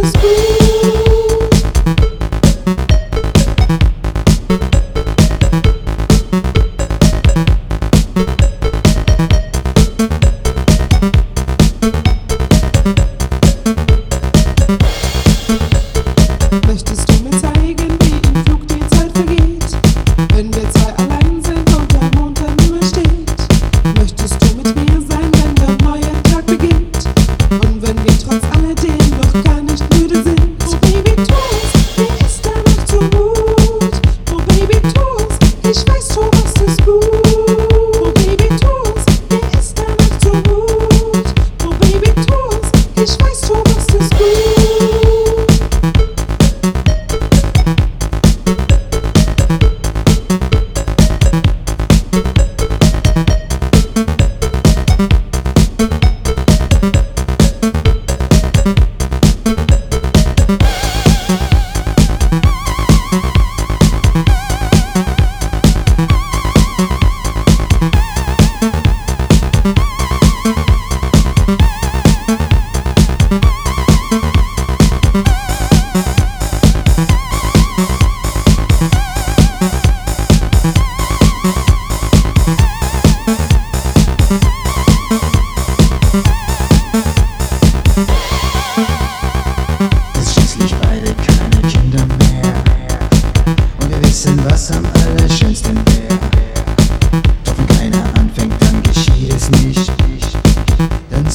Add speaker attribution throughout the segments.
Speaker 1: to speak.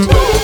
Speaker 1: Thank you.